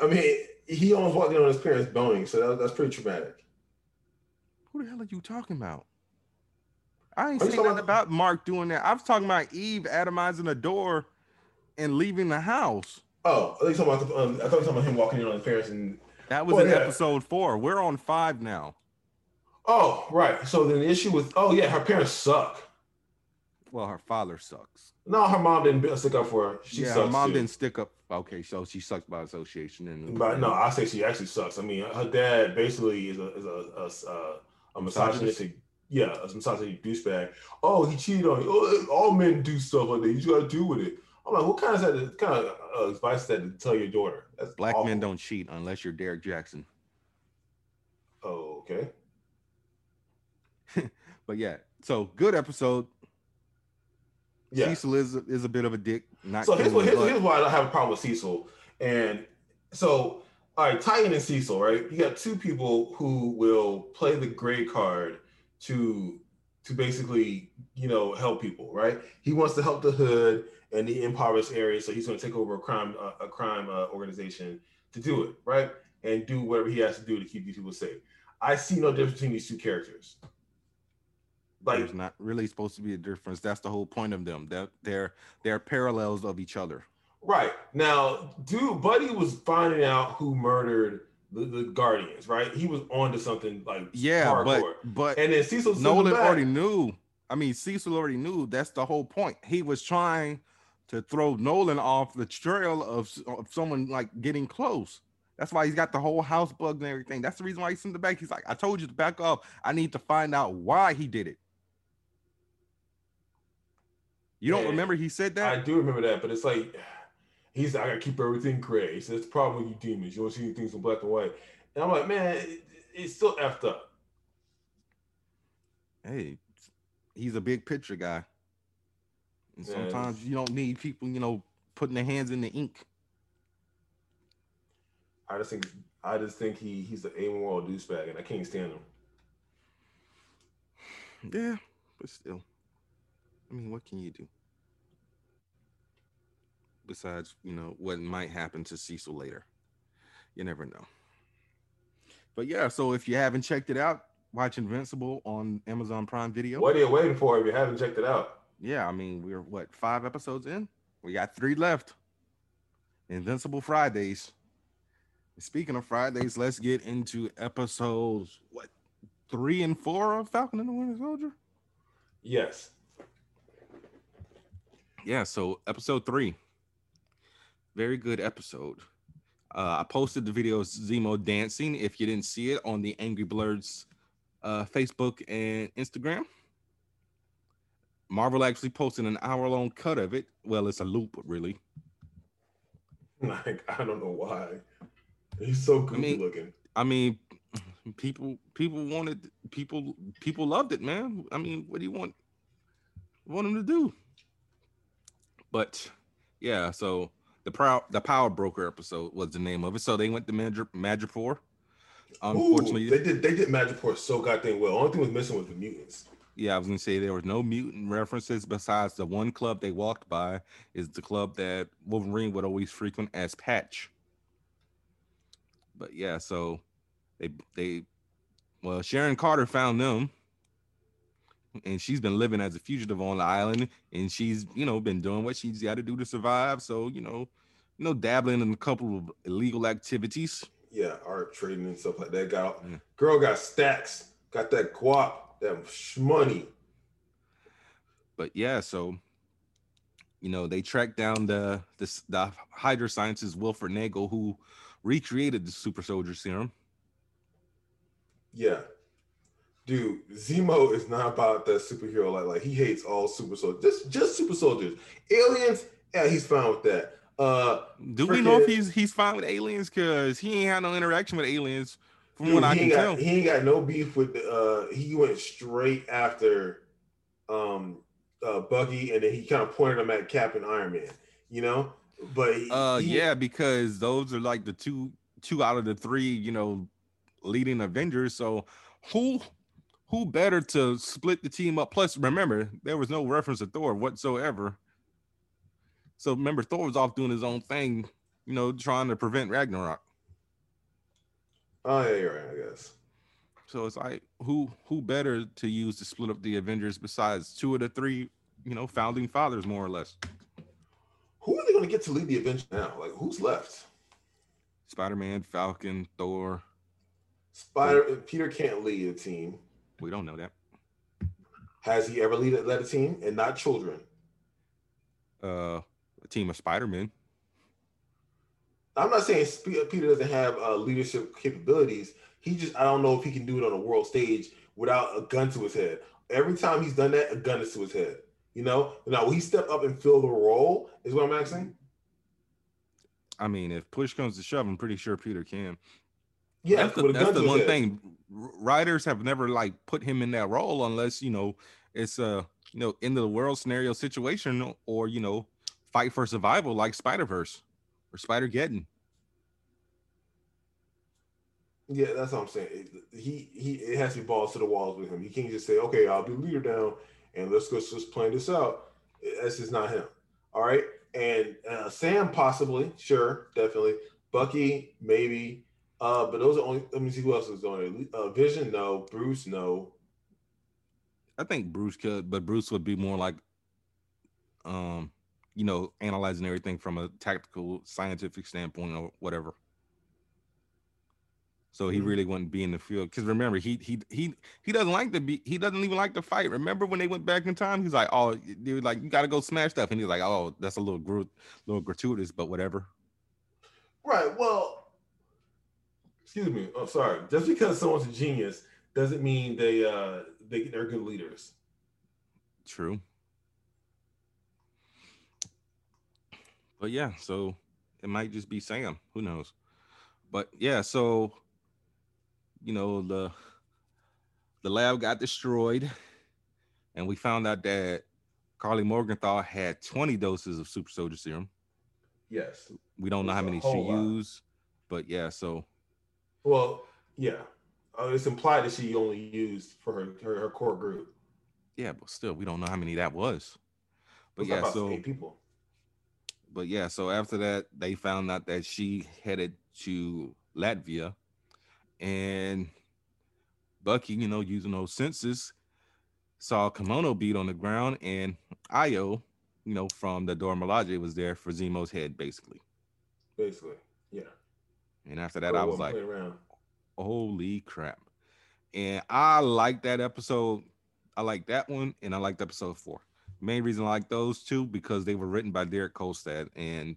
I mean, he almost walked in on his parents boning, so that, that's pretty traumatic. Who the hell are you talking about? I ain't saying talking nothing about Mark doing that. I was talking about Eve atomizing a door and leaving the house. Oh, I think talking about. Um, I thought you were talking about him walking in on his parents and. That was Well, in yeah. episode four. We're on five now. Oh, right. So then the issue with. Oh yeah, her parents suck. Well, her father sucks. No, her mom didn't stick up for her. She yeah, sucks her mom too. didn't stick up. Okay, so she sucks by association. And But no, I say she actually sucks. I mean, her dad basically is a is a a, a, a misogynistic, yeah, a misogynistic douchebag. Oh, he cheated on you. Oh, all men do stuff like that. You just got to do with it. I'm like, what kind of that? Kind of uh, advice is that to tell your daughter? That's black awful. men don't cheat unless you're Derek Jackson. Oh, okay. But yeah, so good episode. Yeah. Cecil is is a bit of a dick. Not So here's, what, here's, here's why I don't have a problem with Cecil. And so, all right, Titan and Cecil, right? You got two people who will play the gray card to to basically, you know, help people, right? He wants to help the hood and the impoverished area. so he's going to take over a crime uh, a crime uh, organization to do it, right? And do whatever he has to do to keep these people safe. I see no difference between these two characters. Like There's not really supposed to be a difference. That's the whole point of them. That they're they're parallels of each other. Right now, dude, Buddy was finding out who murdered the, the Guardians. Right, he was onto something like Yeah, hardcore. but but and then Cecil Nolan already knew. I mean, Cecil already knew. That's the whole point. He was trying to throw Nolan off the trail of, of someone like getting close. That's why he's got the whole house bugged and everything. That's the reason why he sent it back. He's like, I told you to back off. I need to find out why he did it. You don't Yeah. remember he said that? I do remember that, but it's like he's I gotta keep everything gray. He says the problem with you demons. You don't see things in black and white. And I'm like, man, it, it's still effed up. Hey, he's a big picture guy. And sometimes you don't need people, you know, putting their hands in the ink. I just think I just think he he's the amoral douchebag, and I can't stand him. Yeah, but still, I mean, what can you do? Besides, you know, what might happen to Cecil later, you never know. But yeah, so if you haven't checked it out, watch Invincible on Amazon Prime Video. What are you waiting for if you haven't checked it out? Yeah, I mean, we're what five episodes in? We got three left. Invincible Fridays. Speaking of Fridays, let's get into episodes what three and four of Falcon and the Winter Soldier. Yes. Yeah, so episode three. Very good episode. Uh, I posted the video of Zemo dancing. If you didn't see it on the Angry Blerds uh, Facebook and Instagram, Marvel actually posted an hour long cut of it. Well, it's a loop, really. Like I don't know why. He's so goofy I mean, looking. I mean, people people wanted people people loved it, man. I mean, what do you want want him to do? But yeah, so the proud the power broker episode was the name of it. So they went to Magic Madripoor. Unfortunately, Ooh, they did they did Madripoor so goddamn well. Only thing was missing was the mutants. Yeah, I was gonna say there was no mutant references besides the one club they walked by is the club that Wolverine would always frequent as Patch. But yeah, so they they well Sharon Carter found them. And she's been living as a fugitive on the island and she's you know been doing what she's got to do to survive. So you know you know dabbling in a couple of illegal activities. Yeah art trading and stuff like that. Got yeah. girl got stacks got that guap that money but yeah so you know they tracked down the the, the hydra Sciences wilfred nagel who recreated the super soldier serum yeah dude, Zemo is not about that superhero like like he hates all super soldiers. Just just super soldiers. Aliens, yeah, he's fine with that. Uh do we know if he's he's fine with aliens? Cause he ain't had no interaction with aliens from dude, what I can got, tell. He ain't got no beef with uh he went straight after um uh Bucky and then he kind of pointed him at Cap and Iron Man, you know? But he, uh he, yeah, because those are like the two two out of the three, you know, leading Avengers. So who who better to split the team up? Plus, remember, there was no reference to Thor whatsoever. So remember, Thor was off doing his own thing, you know, trying to prevent Ragnarok. Oh yeah, you're right, I guess. So it's like who who better to use to split up the Avengers besides two of the three, you know, founding fathers, more or less. Who are they going to get to lead the Avengers now? Like who's left? Spider-Man, Falcon, Thor. Spider Peter can't lead a team. We don't know that. Has he ever lead, led a team and not children? Uh, a team of Spider-Men. I'm not saying Peter doesn't have uh, leadership capabilities. He just, I don't know if he can do it on a world stage without a gun to his head. Every time he's done that, a gun is to his head. You know, now will he step up and fill the role? Is what I'm asking. I mean, if push comes to shove, I'm pretty sure Peter can. Yeah, that's the, that's the one head. thing. Writers have never like put him in that role unless you know it's a you know end of the world scenario situation or you know fight for survival like Spider Verse or Spider Geddon. Yeah, that's what I'm saying. He he it has to be balls to the walls with him. He can't just say, "Okay, I'll be leader down and let's go just plan this out." That's just not him. All right, and uh, Sam possibly, sure, definitely. Bucky maybe. Uh, but those are only. Let me see who else is on there. Uh, Vision, no. Bruce, no. I think Bruce could, but Bruce would be more like, um, you know, analyzing everything from a tactical, scientific standpoint or whatever. So he mm-hmm. really wouldn't be in the field because remember he he he he doesn't like to be he doesn't even like to fight. Remember when they went back in time? He's like, oh, dude, like you got to go smash stuff, and he's like, oh, that's a little gr- little gratuitous, but whatever. Right. Well, excuse me. I'm oh, sorry. Just because someone's a genius doesn't mean they uh they they're good leaders. True. But yeah, so it might just be Sam. Who knows? But yeah, so you know, the the lab got destroyed, and we found out that Karli Morgenthau had 20 doses of super soldier serum. Yes. We don't know how many she lot. used, but yeah, so Well, yeah. Uh, it's implied that she only used for her her, her core group. yeah, but still, we don't know how many that was. But It's yeah, about so eight people. But yeah, so after that, they found out that she headed to Latvia, and Bucky, you know, using those senses, saw a Kimoyo bead on the ground, and Ayo, you know, from the Dora Milaje was there for Zemo's head, basically. Basically, yeah. And after that, I was like, around. holy crap. And I like that episode. I like that one, and I liked episode four. Main reason I like those two because they were written by Derek Kolstad, and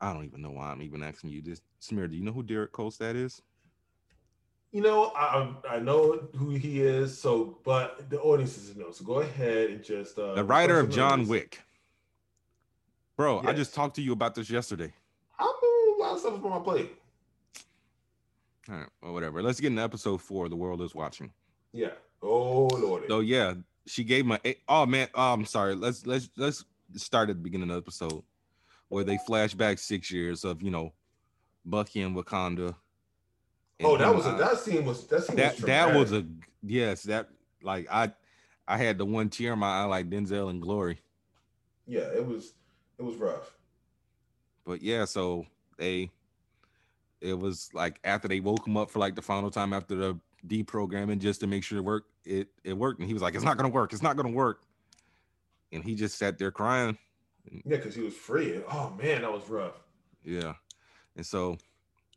I don't even know why I'm even asking you this. Samir, do you know who Derek Kolstad is? You know, I I know who he is. So, but the audience doesn't know. So go ahead and just uh, The writer of John. Wick. Bro, I just talked to you about this yesterday. I'm doing a lot of stuff on my plate. All right, well, whatever. Let's get into episode four. The world is watching. Yeah. Oh lordy. So yeah, she gave my. Eh, oh man, oh, I'm sorry. Let's let's let's start at the beginning of the episode where they flash back six years of you know Bucky and Wakanda. and oh, that was a, that scene was that scene that was that was a yes that like I I had the one tear in my eye like Denzel and Glory. yeah. It was it was rough. But yeah, so they it was like after they woke him up for like the final time after the deprogramming just to make sure it worked. It it worked, and he was like, "It's not gonna work. It's not gonna work." And he just sat there crying. Yeah, because he was free. Oh man, that was rough. Yeah, and so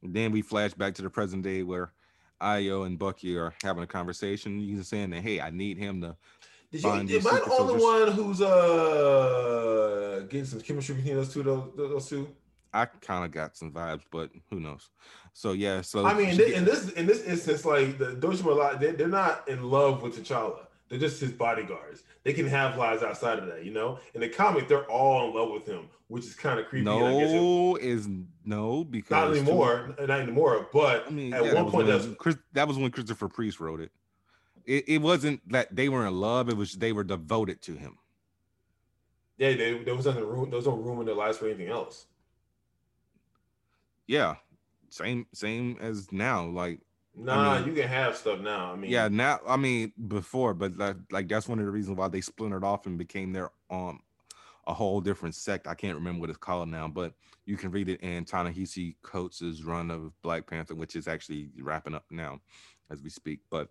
then we flash back to the present day where Ayo and Bucky are having a conversation. He's saying that, "Hey, I need him to." Did you, am I the only soldiers. one who's uh getting some chemistry between those two? Those, those two. I kind of got some vibes, but who knows? So yeah, so I mean, in this in this instance, like the Dora Milaje, they, they're not in love with T'Challa. They're just his bodyguards. They can have lives outside of that, you know. In the comic, they're all in love with him, which is kind of creepy. and I guess it- no is no because not anymore, not anymore. But I mean, at yeah, one was point, when that's Chris, that was when Christopher Priest wrote it. it. It wasn't that they were in love; it was they were devoted to him. yeah. They, there was nothing room. There was no room in their lives for anything else. Yeah, same same as now. Like, Nah, mean- you can have stuff now. I mean, yeah, now I mean before, but like, like that's one of the reasons why they splintered off and became their um a whole different sect. I can't remember what it's called now, but you can read it in Ta-Nehisi Coates' run of Black Panther, which is actually wrapping up now as we speak. But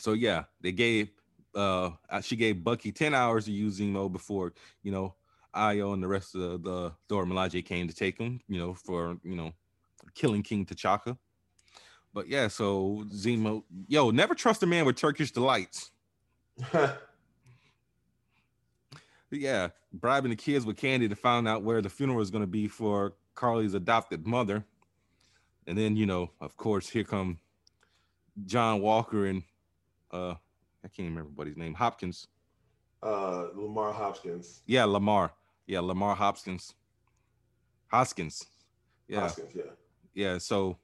so yeah, they gave uh uh, she gave Bucky 10 hours of using Zemo before, you know, Ayo and the rest of the Dora Milaje came to take him, you know, for you know, killing King T'Chaka. But yeah, so Zemo, yo, never trust a man with Turkish delights. yeah, bribing the kids with candy to find out where the funeral is going to be for Karli's adopted mother. And then, you know, of course, here come John Walker and uh I can't remember what his name, Hopkins. uh, Lamar Hopkins. Yeah, Lamar. Yeah, Lamar Hopkins. Hoskins. Yeah. Hoskins, yeah. Yeah, so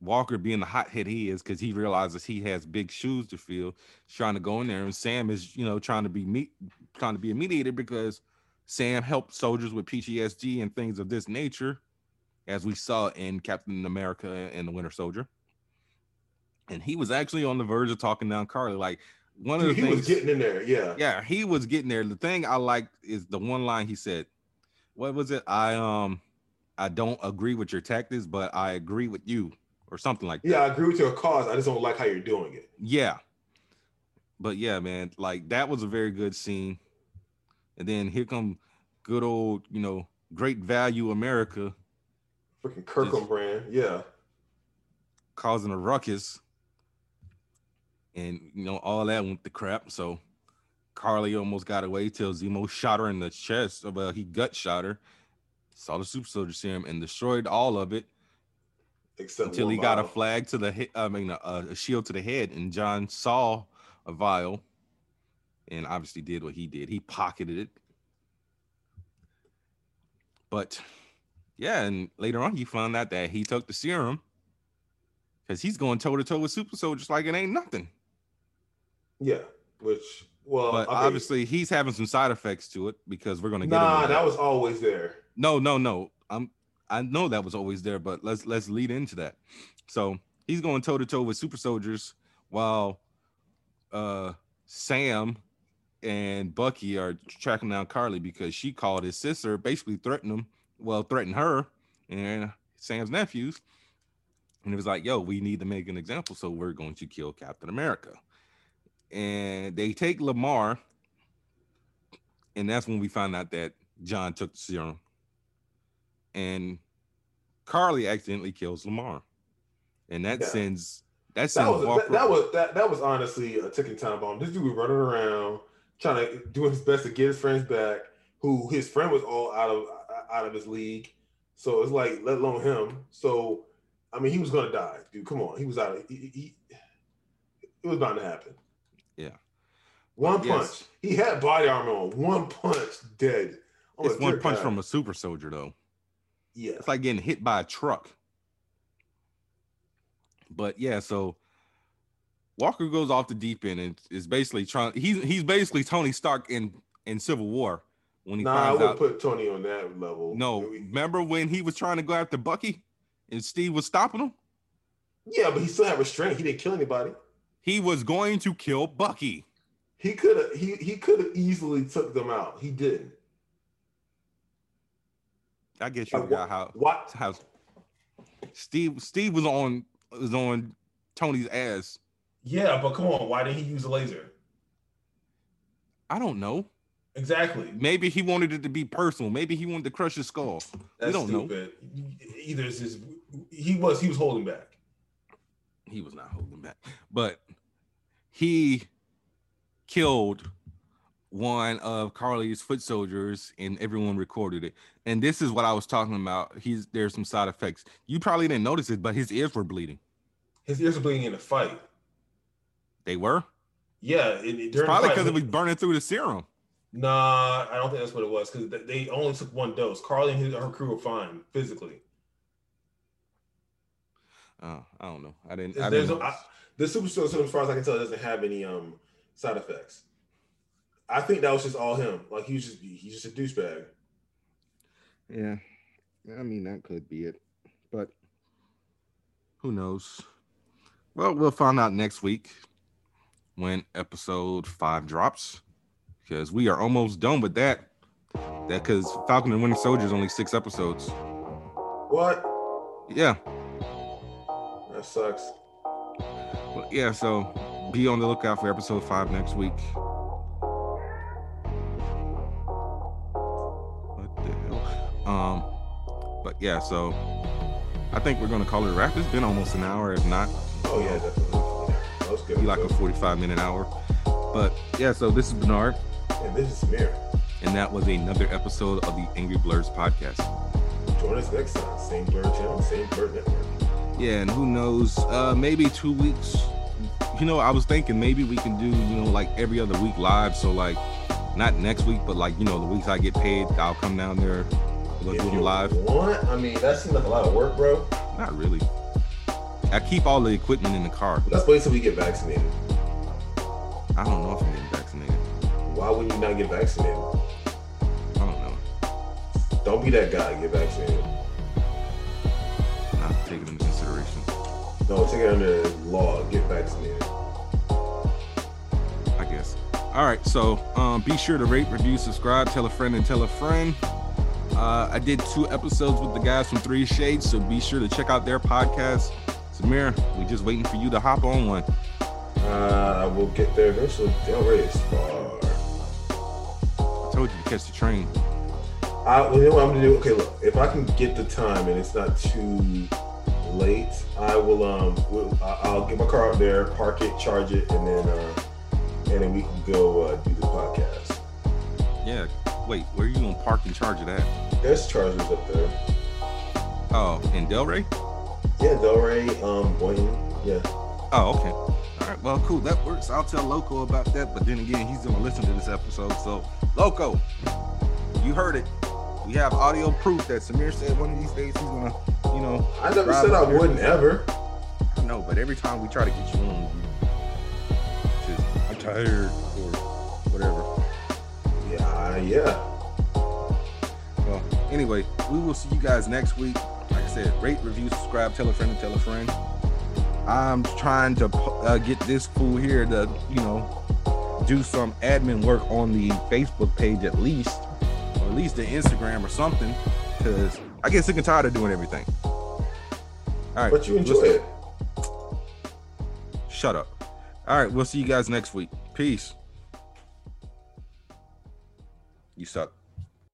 Walker being the hothead he is because he realizes he has big shoes to fill, trying to go in there, and Sam is, you know, trying to be meet, trying to be a mediator because Sam helped soldiers with PTSD and things of this nature, as we saw in Captain America and the Winter Soldier. And he was actually on the verge of talking down Karli. Like one of the he things, was getting in there, yeah. yeah, he was getting there. The thing I like is the one line he said, "What was it? I um, I don't agree with your tactics, but I agree with you." Or something like that. Yeah, I agree with your cause. I just don't like how you're doing it. Yeah. But yeah, man, like that was a very good scene. And then here come good old, you know, great value America Freaking Kirkland brand, yeah. causing a ruckus. And you know, all that went to crap. So Karli almost got away till Zemo shot her in the chest. Uh, well, he gut shot her, saw the super soldier serum and destroyed all of it Except until he got a flag to the head. I mean, a, a shield to the head, and John saw a vial, and obviously did what he did. He pocketed it. But yeah, and later on, he found out that he took the serum, because he's going toe to toe with super soldiers like it ain't nothing. Yeah, which well, But okay. obviously, he's having some side effects to it because we're gonna get. nah, into that was always there. No, no, no. I'm I know that was always there, but let's let's lead into that. So he's going toe to toe with super soldiers while uh Sam and Bucky are tracking down Karli because she called his sister, basically threatened him, well, threatened her and Sam's nephews. And it was like, yo, we need to make an example, so we're going to kill Captain America. And they take Lamar, and that's when we find out that John took the serum and Karli accidentally kills Lamar, and that Yeah. sends that That sends was Walker. that, that was that, that was honestly a ticking time bomb. This dude was running around trying to do his best to get his friends back. Who his friend was all out of out of his league, so it's like let alone him. So I mean, he was gonna die, dude. Come on, he was out. Of, he, he, it was bound to happen. Yeah. One But punch. yes. He had body armor on. One punch, dead. I'm it's one punch God. from a super soldier, though. yeah. It's like getting hit by a truck. But yeah, so Walker goes off the deep end and is basically trying. He's he's basically Tony Stark in in Civil War when he Nah, I would out. put Tony on that level. no, remember when he was trying to go after Bucky and Steve was stopping him? Yeah, but he still had restraint. He didn't kill anybody. He was going to kill Bucky. He could have he he could have easily took them out. He didn't. I guess you Like, got how What? how Steve Steve was on was on Tony's ass. Yeah, but come on, why didn't he use a laser? I don't know. Exactly. Maybe he wanted it to be personal. Maybe he wanted to crush his skull. That's don't know. Either it's just he was he was holding back. He was not holding back, but he killed one of Karli's foot soldiers, and everyone recorded it. And this is what I was talking about. He's there's some side effects. You probably didn't notice it, but his ears were bleeding. His ears are bleeding in the fight. They were. Yeah, it, it, It's probably because it was burning through the serum. Nah, I don't think that's what it was because they only took one dose. Karli and his, her crew were fine physically. Uh, I don't know. I didn't. I didn't no- notice. The super soldier, as far as I can tell, doesn't have any um side effects. I think that was just all him. Like he was just he's just a douchebag. Yeah, I mean that could be it, but who knows? Well, we'll find out next week when episode five drops, because we are almost done with that. That because Falcon and Winter Soldier is only six episodes. What? Yeah, That sucks. Well, yeah. So be on the lookout for episode five next week. What the hell? Um, but yeah. So I think we're gonna call it a wrap. It's been almost an hour, if not Oh yeah, definitely. That was good. be like a 45 minute hour. But yeah, so this is Burnard, and this is Samir. and that was another episode of the Angry Blerds podcast. Join us next time. Same Blur channel, same Blur network. Yeah, and who knows, uh, maybe two weeks. You know, I was thinking maybe we can do, you know, like every other week live. So like not next week, but like, you know, the weeks I get paid, I'll come down there, we'll do them live. Want? I mean, that seems like a lot of work, bro. Not really. I keep all the equipment in the car. Let's wait till we get vaccinated. I don't know if I'm getting vaccinated. Why wouldn't you not get vaccinated? I don't know. Don't be that guy. Get vaccinated. Not taking into consideration. No, take it under law. Get vaccinated. I guess. All right, so um, be sure to rate, review, subscribe, tell a friend, and tell a friend. Uh, I did two episodes with the guys from Three Shades, so be sure to check out their podcast. Samir, we're just waiting for you to hop on one. Uh, we'll get there eventually. Rey is far. I told you to catch the train. I, well, you know what I'm gonna do? Okay, look. If I can get the time and it's not too late, I will. Um, I'll get my car up there, park it, charge it, and then, uh, and then we can go uh, do the podcast. Yeah. Wait, where are you gonna park and charge it at? There's chargers up there. Oh, in Delray? Yeah, Delray, um, Boynton. Yeah. Oh, okay. All right. Well, cool. That works. I'll tell Loco about that. But then again, he's gonna listen to this episode. So, Loco, you heard it. We have audio proof that Samir said one of these days he's gonna, you know, I never said I up wouldn't ever. No, but every time we try to get you on, you just I'm tired or whatever. Yeah, yeah. Well, anyway, we will see you guys next week. Like I said, rate, review, subscribe, tell a friend, and tell a friend. I'm trying to uh, get this fool here to, you know, do some admin work on the Facebook page at least, or at least the Instagram or something, because I get sick and tired of doing everything. All right, But you enjoy it. Shut up. All right, we'll see you guys next week. Peace. You suck.